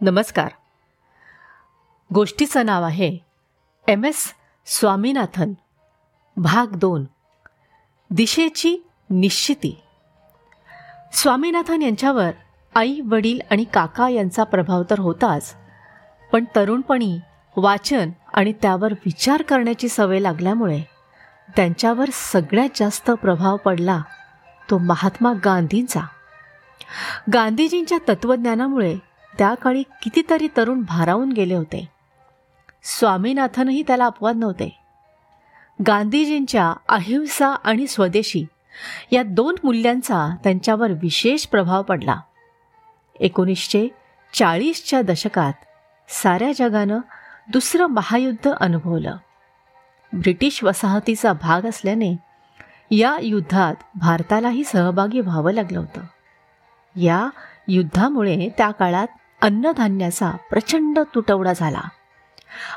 नमस्कार. गोष्टीचं नाव आहे एम एस स्वामीनाथन भाग दोन दिशेची निश्चिती. स्वामीनाथन यांच्यावर आई वडील आणि काका यांचा प्रभाव तर होताच पण तरुणपणी वाचन आणि त्यावर विचार करण्याची सवय लागल्यामुळे त्यांच्यावर सगळ्यात जास्त प्रभाव पडला तो महात्मा गांधींचा. गांधीजींच्या तत्त्वज्ञानामुळे त्या काळी कितीतरी तरुण भारावून गेले होते. स्वामीनाथनही त्याला अपवाद नव्हते. गांधीजींच्या अहिंसा आणि स्वदेशी या दोन मूल्यांचा त्यांच्यावर विशेष प्रभाव पडला. एकोणीसशे चाळीसच्या दशकात साऱ्या जगानं दुसरं महायुद्ध अनुभवलं. ब्रिटिश वसाहतीचा भाग असल्याने या युद्धात भारतालाही सहभागी व्हावं लागलं होतं. या युद्धामुळे त्या काळात अन्नधान्याचा प्रचंड तुटवडा झाला.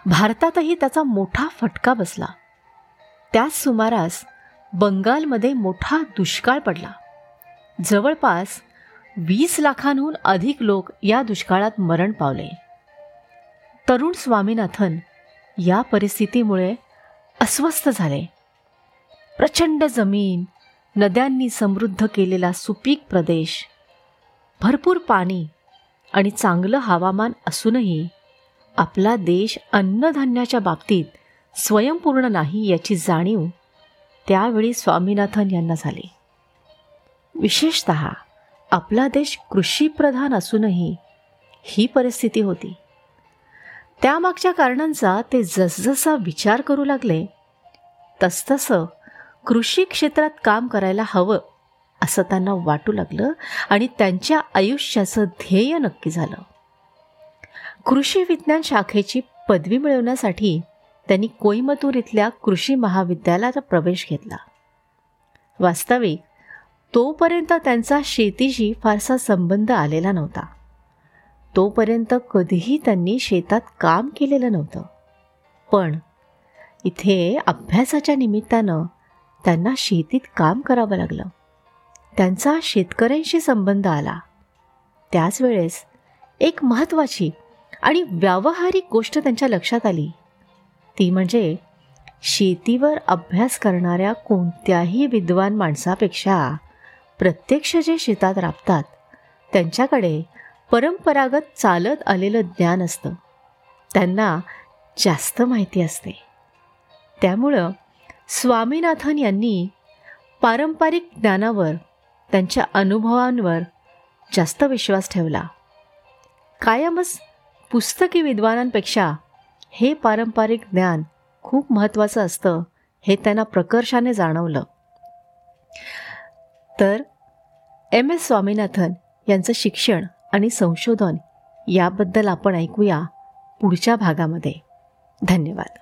भारतातही त्याचा मोठा फटका बसला. त्याच सुमारास बंगालमध्ये मोठा दुष्काळ पडला. जवळपास वीस लाखांहून अधिक लोक या दुष्काळात मरण पावले. तरुण स्वामीनाथन या परिस्थितीमुळे अस्वस्थ झाले. प्रचंड जमीन नद्यांनी समृद्ध केलेला सुपीक प्रदेश भरपूर पाणी आणि चांगलं हवामान असूनही आपला देश अन्नधान्याच्या बाबतीत स्वयंपूर्ण नाही याची जाणीव त्यावेळी स्वामीनाथन यांना झाली. विशेषत आपला देश कृषीप्रधान असूनही ही परिस्थिती होती. त्यामागच्या कारणांचा ते जसजसा विचार करू लागले तसतसं कृषी क्षेत्रात काम करायला हवं असं त्यांना वाटू लागलं आणि त्यांच्या आयुष्याचं ध्येय नक्की झालं. कृषी विज्ञान शाखेची पदवी मिळवण्यासाठी त्यांनी कोईमतूर इथल्या कृषी महाविद्यालयात प्रवेश घेतला. वास्तविक तोपर्यंत त्यांचा शेतीशी फारसा संबंध आलेला नव्हता. तोपर्यंत कधीही त्यांनी शेतात काम केलेलं नव्हतं. पण इथे अभ्यासाच्या निमित्तानं त्यांना शेतीत काम करावं लागलं. त्यांचा शेतकऱ्यांशी संबंध आला. त्याच वेळेस एक महत्त्वाची आणि व्यावहारिक गोष्ट त्यांच्या लक्षात आली. ती म्हणजे शेतीवर अभ्यास करणाऱ्या कोणत्याही विद्वान माणसापेक्षा प्रत्यक्ष जे शेतात राबतात त्यांच्याकडे परंपरागत चालत आलेलं ज्ञान असतं. त्यांना जास्त माहिती असते. त्यामुळं स्वामीनाथन यांनी पारंपरिक ज्ञानावर त्यांच्या अनुभवांवर जास्त विश्वास ठेवला. कायमच पुस्तकी विद्वानांपेक्षा हे पारंपरिक ज्ञान खूप महत्त्वाचं असतं हे त्यांना प्रकर्षाने जाणवलं. तर एम एस स्वामीनाथन यांचं शिक्षण आणि संशोधन याबद्दल आपण ऐकूया पुढच्या भागामध्ये. धन्यवाद.